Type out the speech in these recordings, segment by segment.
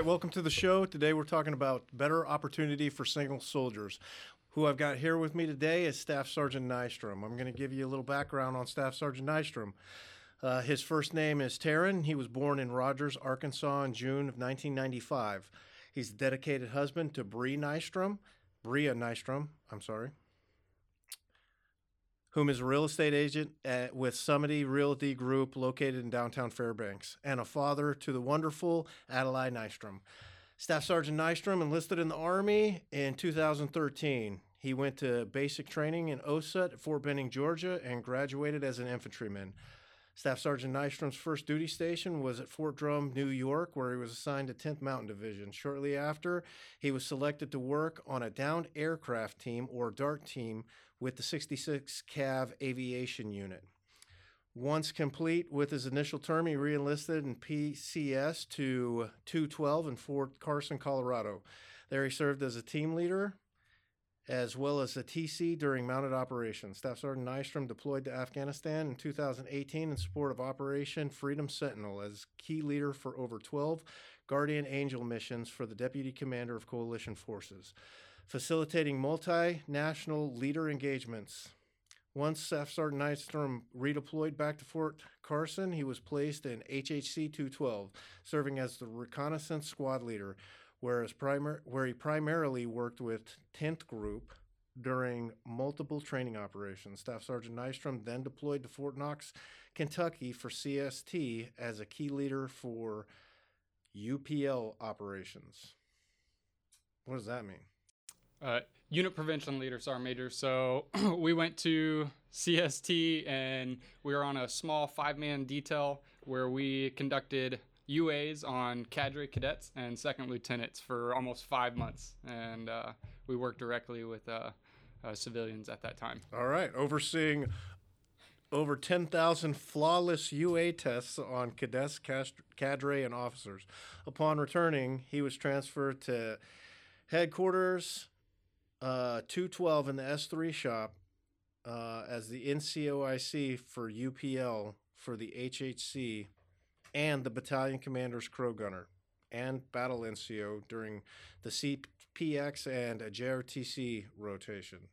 Right, welcome to the show. Today we're talking about better opportunity for single soldiers. Who I've got here with me today is Staff Sergeant Nystrom. I'm going to give you a little background on Staff Sergeant Nystrom. Uh, his first name is Taryn. He was born in Rogers, Arkansas in June of 1995. He's a dedicated husband to Bree Nystrom, Bria Nystrom, I'm sorry, whom is a real estate agent at, with Summity Realty Group located in downtown Fairbanks, and a father to the wonderful Adelaide Nystrom. Staff Sergeant Nystrom enlisted in the Army in 2013. He went to basic training in OSUT at Fort Benning, Georgia, and graduated as an infantryman. Staff Sergeant Nystrom's first duty station was at Fort Drum, New York, where he was assigned to 10th Mountain Division. Shortly after, he was selected to work on a downed aircraft team or DART team with the 66 Cav Aviation Unit. Once complete with his initial term, he reenlisted in PCS to 212 in Fort Carson, Colorado. There, he served as a team leader as well as a TC during mounted operations. Staff Sergeant Nystrom deployed to Afghanistan in 2018 in support of Operation Freedom Sentinel as key leader for over 12 Guardian Angel missions for the Deputy Commander of Coalition Forces, facilitating multinational leader engagements. Once Staff Sergeant Nystrom redeployed back to Fort Carson, he was placed in HHC 212, serving as the reconnaissance squad leader, whereas primar- where he primarily worked with 10th Group during multiple training operations. Staff Sergeant Nystrom then deployed to Fort Knox, Kentucky for CST as a key leader for UPL operations. What does that mean? Uh, unit prevention leader, Sergeant Major. So we went to CST and we were on a small five man detail where we conducted UAs on cadre cadets and second lieutenants for almost five months. And uh, we worked directly with uh, uh, civilians at that time. All right, overseeing over 10,000 flawless UA tests on cadets, cadre, and officers. Upon returning, he was transferred to headquarters uh, 212 in the S3 shop uh, as the NCOIC for UPL for the HHC and the battalion commander's crow gunner and battle NCO during the CPX and a JRTC rotation.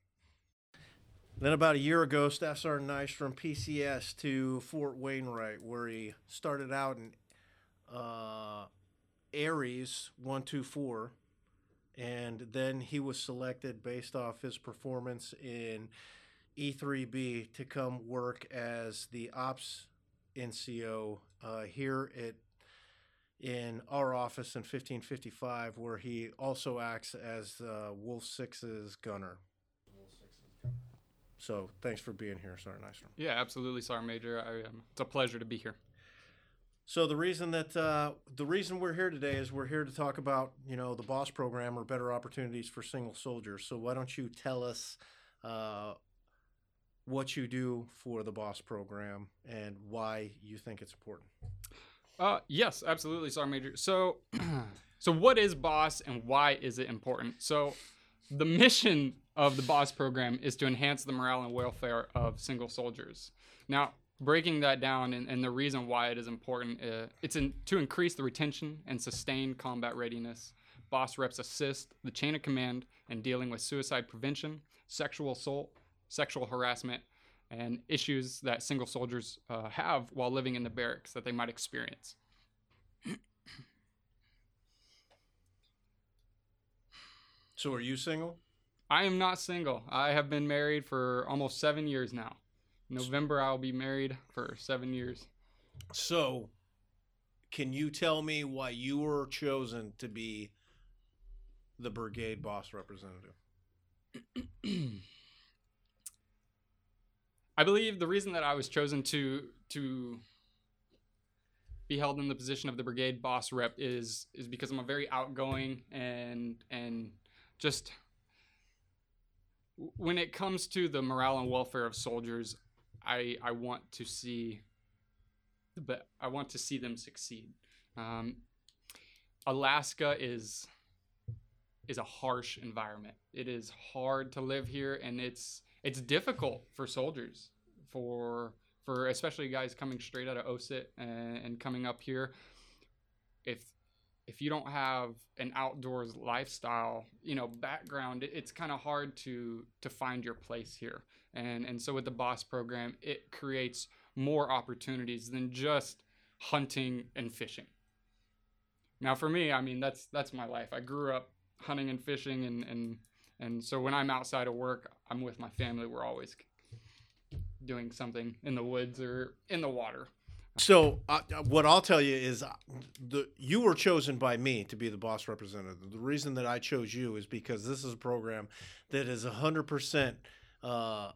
Then, about a year ago, Staff Sergeant Nystrom PCS to Fort Wainwright, where he started out in uh, Aries 124, and then he was selected based off his performance in E3B to come work as the Ops NCO uh, here at in our office in 1555, where he also acts as uh, Wolf Six's gunner. So thanks for being here, Sergeant Nystrom. Yeah, absolutely, Sergeant Major. I, um, it's a pleasure to be here. So the reason that uh, the reason we're here today is we're here to talk about you know the Boss program or better opportunities for single soldiers. So why don't you tell us uh, what you do for the Boss program and why you think it's important? Uh, yes, absolutely, Sergeant Major. So, so what is BOSS and why is it important? So, the mission of the BOSS program is to enhance the morale and welfare of single soldiers. Now, breaking that down and, and the reason why it is important, uh, it's in, to increase the retention and sustain combat readiness. BOSS reps assist the chain of command in dealing with suicide prevention, sexual assault, sexual harassment, and issues that single soldiers uh, have while living in the barracks that they might experience. So are you single? I am not single. I have been married for almost seven years now. November, I'll be married for seven years. So can you tell me why you were chosen to be the brigade boss representative? I believe the reason that I was chosen to to be held in the position of the brigade boss rep is is because I'm a very outgoing and and just when it comes to the morale and welfare of soldiers, I I want to see be- I want to see them succeed. Um, Alaska is is a harsh environment. It is hard to live here, and it's it's difficult for soldiers, for for especially guys coming straight out of OSUT and, and coming up here. If if you don't have an outdoors lifestyle, you know, background, it's kind of hard to to find your place here. And and so with the boss program, it creates more opportunities than just hunting and fishing. Now for me, I mean that's that's my life. I grew up hunting and fishing and and and so when I'm outside of work, I'm with my family. We're always doing something in the woods or in the water. So uh, what I'll tell you is, uh, the you were chosen by me to be the boss representative. The reason that I chose you is because this is a program that is hundred percent uh,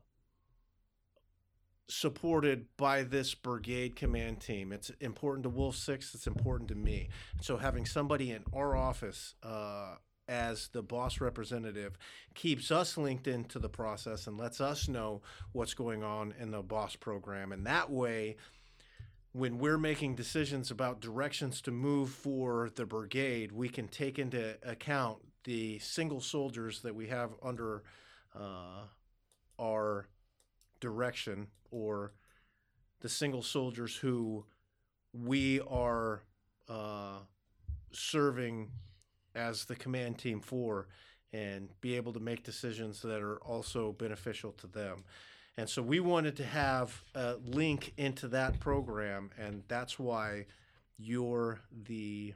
supported by this brigade command team. It's important to Wolf Six. It's important to me. So having somebody in our office. Uh, as the boss representative keeps us linked into the process and lets us know what's going on in the boss program and that way when we're making decisions about directions to move for the brigade, we can take into account the single soldiers that we have under uh, our direction or the single soldiers who we are uh, serving as the command team for and be able to make decisions that are also beneficial to them. And so we wanted to have a link into that program, and that's why you're the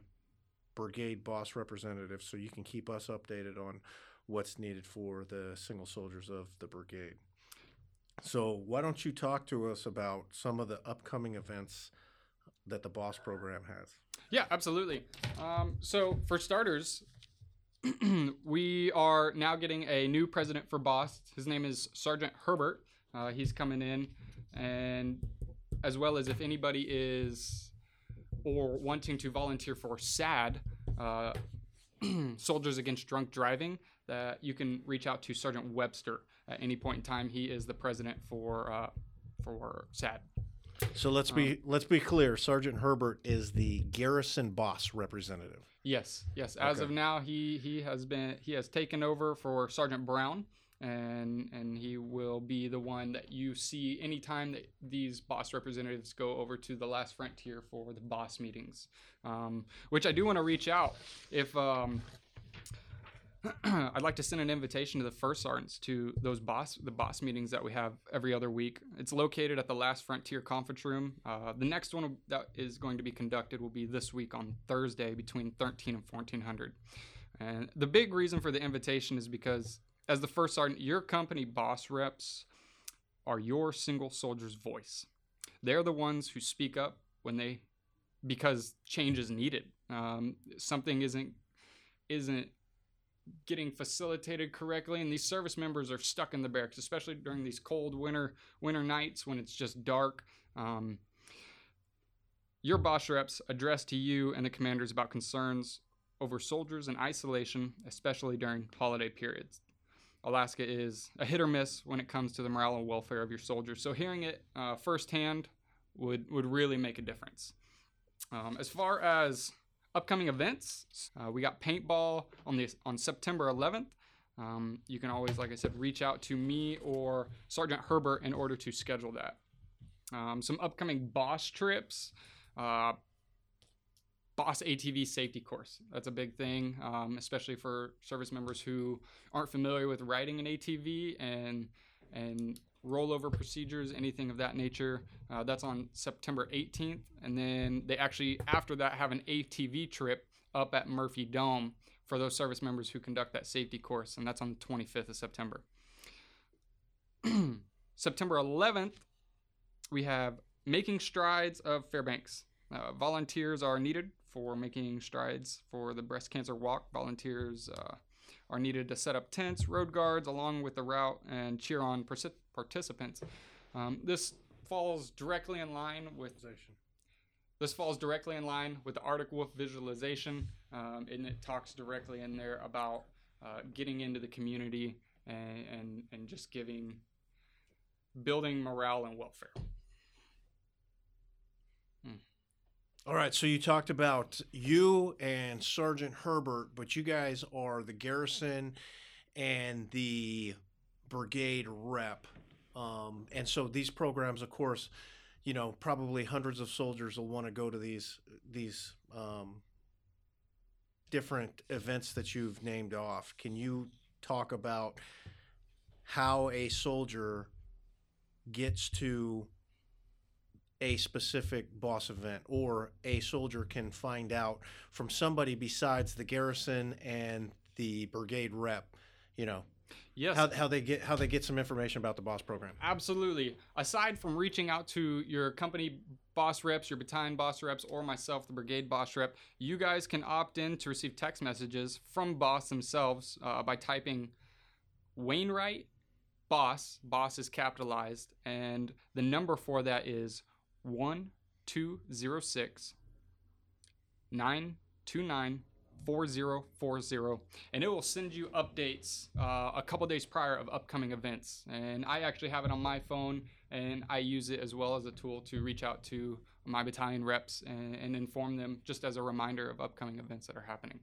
brigade boss representative, so you can keep us updated on what's needed for the single soldiers of the brigade. So why don't you talk to us about some of the upcoming events that the boss program has? Yeah, absolutely. Um, so, for starters, we are now getting a new president for Boss. His name is Sergeant Herbert. Uh, he's coming in, and as well as if anybody is or wanting to volunteer for SAD, uh, Soldiers Against Drunk Driving, that you can reach out to Sergeant Webster at any point in time. He is the president for uh, for SAD. So let's be let's be clear. Sergeant Herbert is the garrison boss representative. Yes, yes. As Okay. of now, he he has been he has taken over for Sergeant Brown, and and he will be the one that you see anytime that these boss representatives go over to the last frontier for the boss meetings. Um, which I do want to reach out if um, I'd like to send an invitation to the first sergeants to those boss the boss meetings that we have every other week. It's located at the Last Frontier Conference Room. Uh, the next one that is going to be conducted will be this week on Thursday between 13 and 1400. And the big reason for the invitation is because as the first sergeant, your company boss reps are your single soldier's voice. They're the ones who speak up when they because change is needed. Um, something isn't isn't getting facilitated correctly and these service members are stuck in the barracks especially during these cold winter winter nights when it's just dark um, your boss reps address to you and the commanders about concerns over soldiers in isolation especially during holiday periods alaska is a hit or miss when it comes to the morale and welfare of your soldiers so hearing it uh, firsthand would would really make a difference um, as far as upcoming events. Uh, we got paintball on the on September 11th. Um, you can always, like I said, reach out to me or Sergeant Herbert in order to schedule that. Um, some upcoming boss trips. Uh, Boss ATV safety course. That's a big thing, um, especially for service members who aren't familiar with riding an ATV and and rollover procedures, anything of that nature. Uh, that's on September 18th. And then they actually, after that, have an ATV trip up at Murphy Dome for those service members who conduct that safety course. And that's on the 25th of September. September 11th, we have Making Strides of Fairbanks. Uh, volunteers are needed for making strides for the breast cancer walk. Volunteers uh, are needed to set up tents, road guards along with the route, and cheer on partic- participants. Um, this falls directly in line with this falls directly in line with the Arctic Wolf visualization, um, and it talks directly in there about uh, getting into the community and, and and just giving, building morale and welfare. All right, so you talked about you and Sergeant Herbert, but you guys are the garrison and the brigade rep. Um, and so these programs, of course, you know, probably hundreds of soldiers will want to go to these these um, different events that you've named off, can you talk about how a soldier gets to a specific boss event or a soldier can find out from somebody besides the garrison and the brigade rep you know Yes. how, how they get how they get some information about the boss program Absolutely. Aside from reaching out to your company boss reps, your battalion boss reps, or myself, the brigade boss rep, you guys can opt in to receive text messages from boss themselves uh, by typing Wainwright boss. Boss is capitalized, and the number for that is one two zero six nine two nine 4040 and it will send you updates uh, a couple days prior of upcoming events. And i actually have it on my phone and i use it as well as a tool to reach out to my battalion reps and, and inform them just as a reminder of upcoming events that are happening.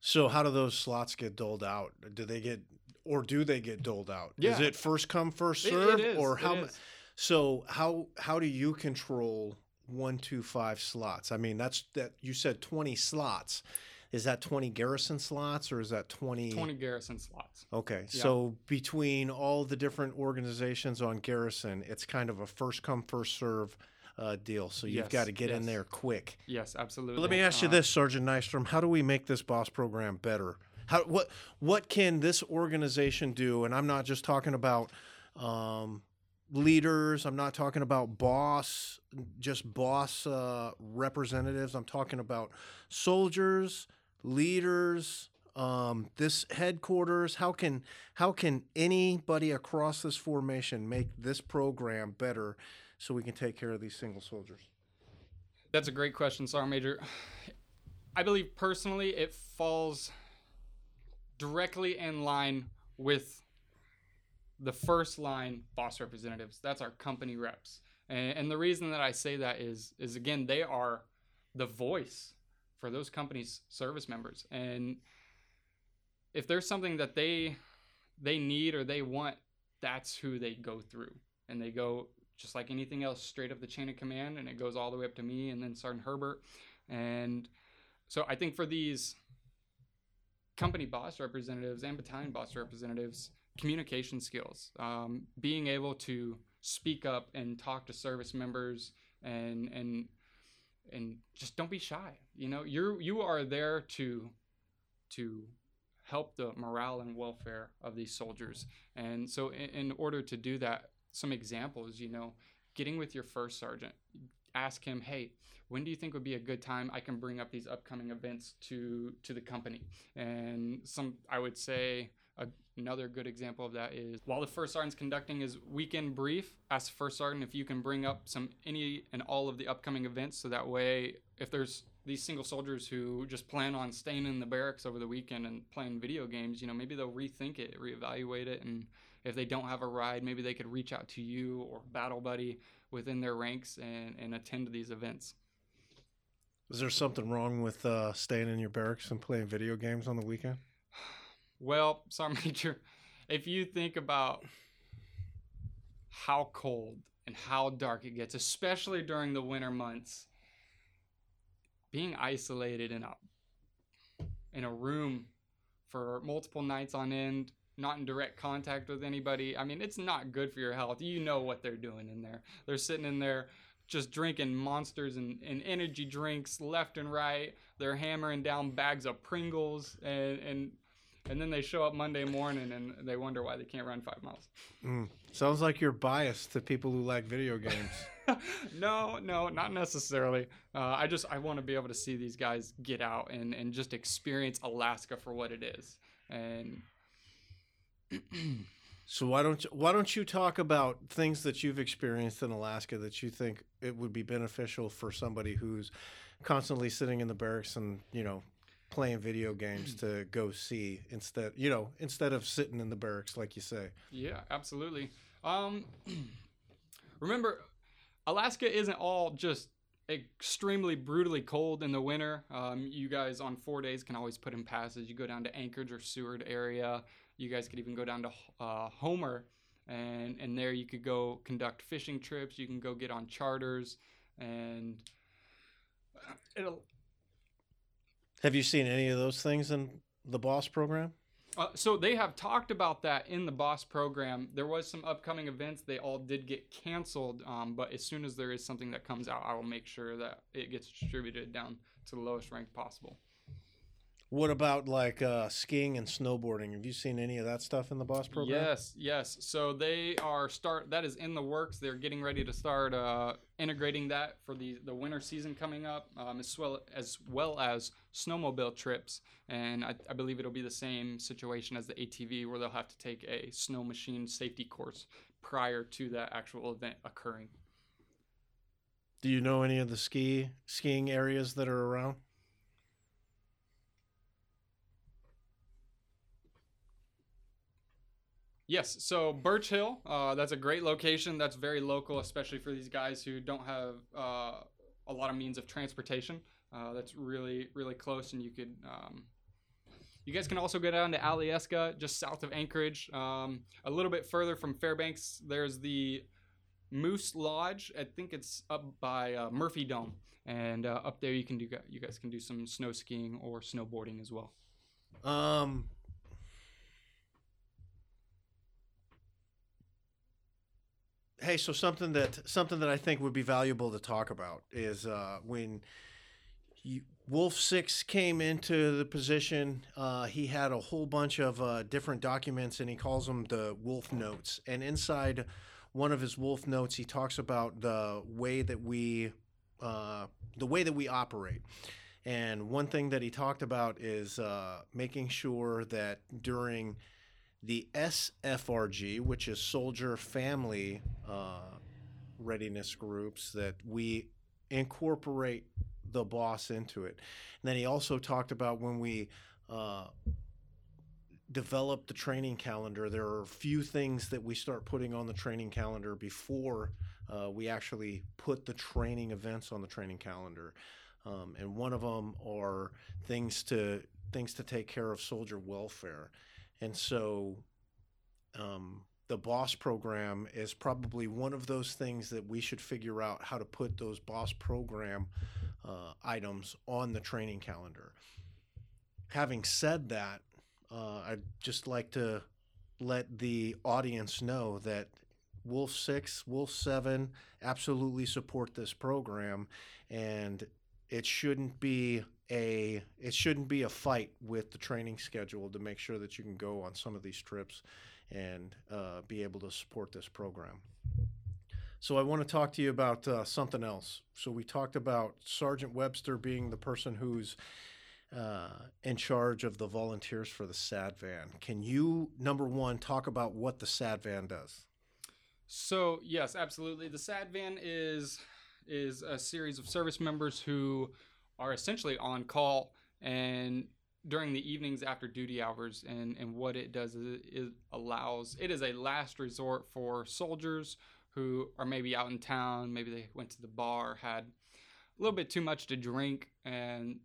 So how do those slots get doled out? Do they get or do they get doled out? Is it first come first serve it or how mu- is. So how how do you control one two five slots i mean that's that you said 20 slots is that 20 garrison slots or is that 20 20 garrison slots Okay, Yeah. so between all the different organizations on Garrison, it's kind of a first come first serve uh, deal. So you've Yes, got to get in there quick. yes absolutely Let me ask you Uh, this, Sergeant Nystrom: How do we make this boss program better? How what what can this organization do? And I'm not just talking about um, leaders. I'm not talking about boss, just boss uh, representatives. I'm talking about soldiers, leaders. Um, this headquarters. How can how can anybody across this formation make this program better, so we can take care of these single soldiers? That's a great question, Sergeant Major. I believe personally it falls directly in line with the first line boss representatives. That's our company reps. And, and the reason that I say that is is again they are the voice for those companies' service members. And if there's something that they they need or they want, that's who they go through. And they go just like anything else straight up the chain of command and it goes all the way up to me and then Sergeant Herbert. And so I think for these company boss representatives and battalion boss representatives, communication skills, um, being able to speak up and talk to service members and and and just don't be shy. You know, you're you are there to to help the morale and welfare of these soldiers. And so in, in order to do that, some examples, you know, getting with your first sergeant, ask him, "Hey, when do you think would be a good time I can bring up these upcoming events to to the company?" And some I would say another good example of that is while the first sergeant's conducting his weekend brief, ask the first sergeant if you can bring up some any and all of the upcoming events so that way if there's these single soldiers who just plan on staying in the barracks over the weekend and playing video games, you know, maybe they'll rethink it, reevaluate it, and if they don't have a ride, maybe they could reach out to you or battle buddy within their ranks and, and attend to these events. Is there something wrong with uh, staying in your barracks and playing video games on the weekend? Well, Sergeant Major, if you think about how cold and how dark it gets, especially during the winter months, being isolated in a in a room for multiple nights on end, not in direct contact with anybody, I mean, it's not good for your health. You know what they're doing in there. They're sitting in there just drinking monsters and, and energy drinks left and right. They're hammering down bags of Pringles and, and and then they show up Monday morning and they wonder why they can't run five miles. Mm. Sounds like you're biased to people who like video games. no, no, not necessarily. Uh, I just I want to be able to see these guys get out and and just experience Alaska for what it is. And so why don't you, why don't you talk about things that you've experienced in Alaska that you think it would be beneficial for somebody who's constantly sitting in the barracks and you know playing video games to go see instead you know instead of sitting in the barracks like you say. yeah, absolutely. Um, remember, Alaska isn't all just extremely brutally cold in the winter. Um, you guys on four days can always put in passes. You go down to Anchorage or Seward area. You guys could even go down to uh, Homer, and and there you could go conduct fishing trips. You can go get on charters, and it'll. Have you seen any of those things in the Boss program? Uh, so they have talked about that in the boss program there was some upcoming events they all did get canceled um, but as soon as there is something that comes out i will make sure that it gets distributed down to the lowest rank possible What about like uh, skiing and snowboarding? Have you seen any of that stuff in the Boss program? Yes, yes. So they are start that is in the works. They're getting ready to start uh, integrating that for the the winter season coming up, um, as well as well as snowmobile trips. And I, I believe it'll be the same situation as the ATV, where they'll have to take a snow machine safety course prior to that actual event occurring. Do you know any of the ski skiing areas that are around? Yes, so Birch Hill, uh, that's a great location. That's very local, especially for these guys who don't have uh, a lot of means of transportation. Uh, that's really, really close, and you could. Um, you guys can also go down to Alyeska, just south of Anchorage. Um, a little bit further from Fairbanks, there's the Moose Lodge. I think it's up by uh, Murphy Dome, and uh, up there you can do. You guys can do some snow skiing or snowboarding as well. Um, hey, so something that something that I think would be valuable to talk about is uh, when Wolf Six came into the position. Uh, he had a whole bunch of uh, different documents, and he calls them the Wolf Notes. And inside one of his Wolf Notes, he talks about the way that we uh, the way that we operate. And one thing that he talked about is uh, making sure that during the SFRG, which is Soldier Family uh, Readiness Groups, that we incorporate the boss into it. And then he also talked about when we uh, develop the training calendar, there are a few things that we start putting on the training calendar before uh, we actually put the training events on the training calendar. Um, and one of them are things to things to take care of soldier welfare. And so um, the BOSS program is probably one of those things that we should figure out how to put those BOSS program uh, items on the training calendar. Having said that, uh, I'd just like to let the audience know that Wolf 6, Wolf 7 absolutely support this program and it shouldn't be a it shouldn't be a fight with the training schedule to make sure that you can go on some of these trips and uh, be able to support this program. So I want to talk to you about uh, something else. So we talked about Sergeant Webster being the person who's uh, in charge of the volunteers for the SAD van. Can you, number one, talk about what the SAD van does? So yes, absolutely. The SAD van is is a series of service members who are essentially on call and during the evenings after duty hours and, and what it does is it, it allows it is a last resort for soldiers who are maybe out in town maybe they went to the bar had a little bit too much to drink and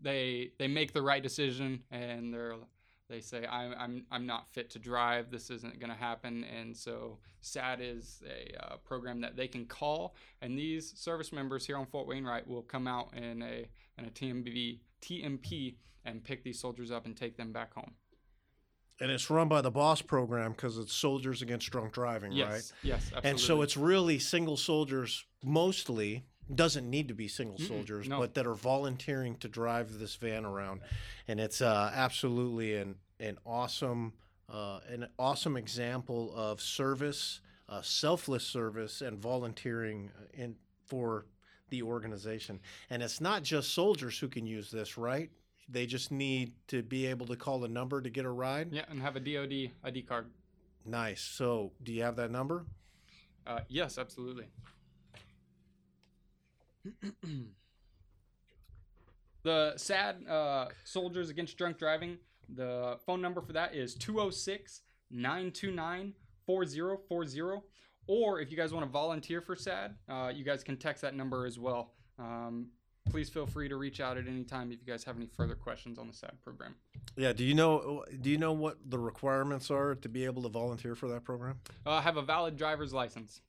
they they make the right decision and they're they say I'm I'm I'm not fit to drive. This isn't going to happen, and so SAD is a uh, program that they can call, and these service members here on Fort Wainwright will come out in a in a TMB TMP and pick these soldiers up and take them back home. And it's run by the BOSS program because it's Soldiers Against Drunk Driving, Yes, right? yes, absolutely. And so it's really single soldiers mostly doesn't need to be single soldiers no. but that are volunteering to drive this van around and it's uh, absolutely an an awesome uh, an awesome example of service uh, selfless service and volunteering in for the organization and it's not just soldiers who can use this right they just need to be able to call a number to get a ride yeah, and have a DoD ID card. nice so do you have that number Uh, yes, absolutely. the SAD uh, Soldiers Against Drunk Driving, the phone number for that is 206 929 4040. Or if you guys want to volunteer for SAD, uh, you guys can text that number as well. Um, please feel free to reach out at any time if you guys have any further questions on the SAD program. yeah do you know do you know what the requirements are to be able to volunteer for that program Uh, I have a valid driver's license.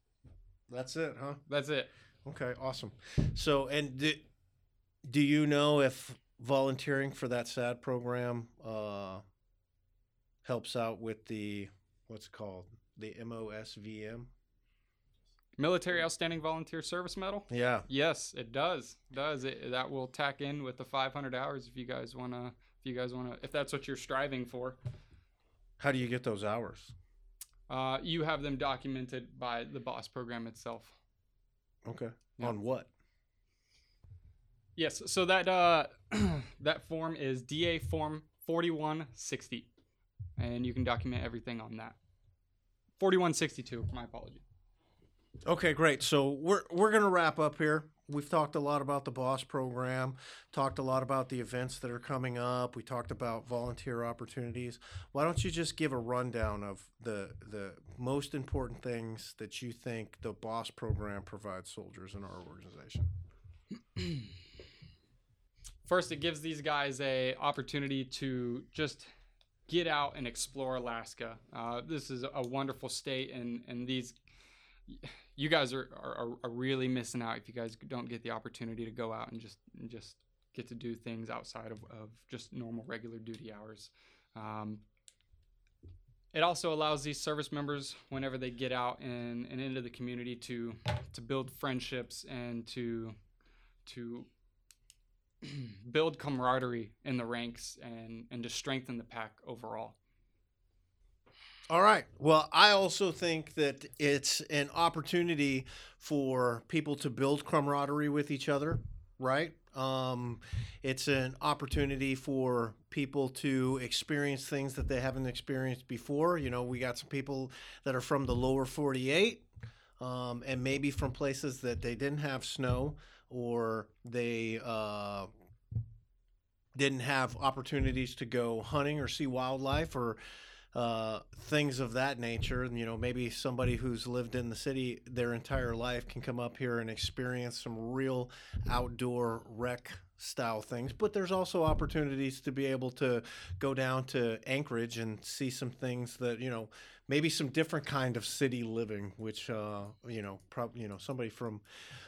That's it, huh? That's it. Okay, awesome. So, and di- do you know if volunteering for that SAD program uh, helps out with the what's it called the MOSVM? Military Outstanding Volunteer Service Medal. Yeah. Yes, it does. Does it? That will tack in with the 500 hours if you guys wanna. If you guys wanna, if that's what you're striving for. How do you get those hours? Uh, you have them documented by the boss program itself. Okay. Yeah. On what? Yes. So that uh, that form is DA form 4160, and you can document everything on that. 4162. My apology. Okay, great. So we're we're gonna wrap up here. We've talked a lot about the boss program, talked a lot about the events that are coming up. We talked about volunteer opportunities. Why don't you just give a rundown of the the most important things that you think the boss program provides soldiers in our organization? First, it gives these guys a opportunity to just get out and explore Alaska. Uh, this is a wonderful state, and and these you guys are, are are really missing out if you guys don't get the opportunity to go out and just and just get to do things outside of, of just normal regular duty hours. Um, it also allows these service members, whenever they get out and, and into the community, to to build friendships and to to build camaraderie in the ranks and and to strengthen the pack overall. All right. Well, I also think that it's an opportunity for people to build camaraderie with each other, right? Um, it's an opportunity for people to experience things that they haven't experienced before. You know, we got some people that are from the lower 48 um, and maybe from places that they didn't have snow or they uh, didn't have opportunities to go hunting or see wildlife or uh, things of that nature. And, you know, maybe somebody who's lived in the city their entire life can come up here and experience some real outdoor rec style things. But there's also opportunities to be able to go down to Anchorage and see some things that, you know, maybe some different kind of city living, which, uh, you know, probably, you know, somebody from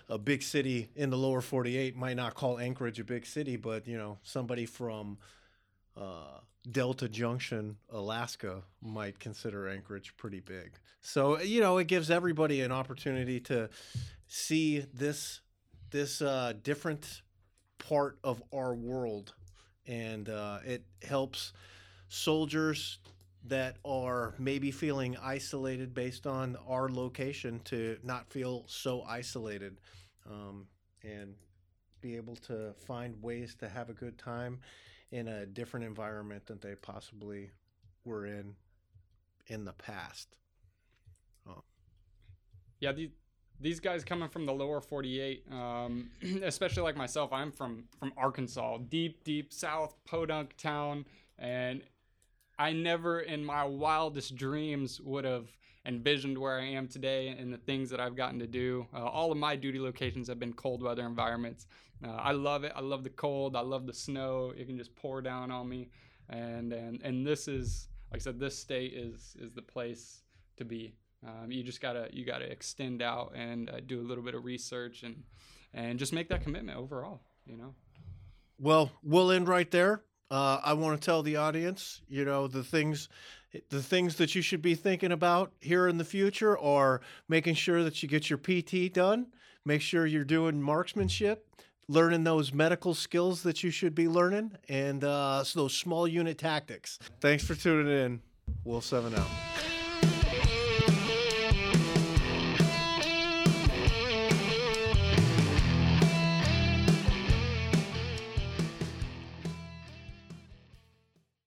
a big city in the lower 48 might not call Anchorage a big city, but, you know, somebody from, uh, Delta Junction, Alaska, might consider Anchorage pretty big. So you know, it gives everybody an opportunity to see this this uh, different part of our world, and uh, it helps soldiers that are maybe feeling isolated based on our location to not feel so isolated, um, and be able to find ways to have a good time in a different environment than they possibly were in in the past. Yeah, these these guys coming from the lower 48, um, especially like myself, I'm from from Arkansas, deep deep south podunk town, and I never in my wildest dreams would have envisioned where I am today and the things that I've gotten to do. Uh, all of my duty locations have been cold weather environments. Uh, I love it. I love the cold. I love the snow. It can just pour down on me, and and and this is like I said, this state is is the place to be. Um, you just gotta you gotta extend out and uh, do a little bit of research and and just make that commitment overall. You know. Well, we'll end right there. Uh, I want to tell the audience, you know, the things the things that you should be thinking about here in the future are making sure that you get your PT done, make sure you're doing marksmanship, learning those medical skills that you should be learning, and uh, so those small unit tactics. Thanks for tuning in. Wolf 7 out.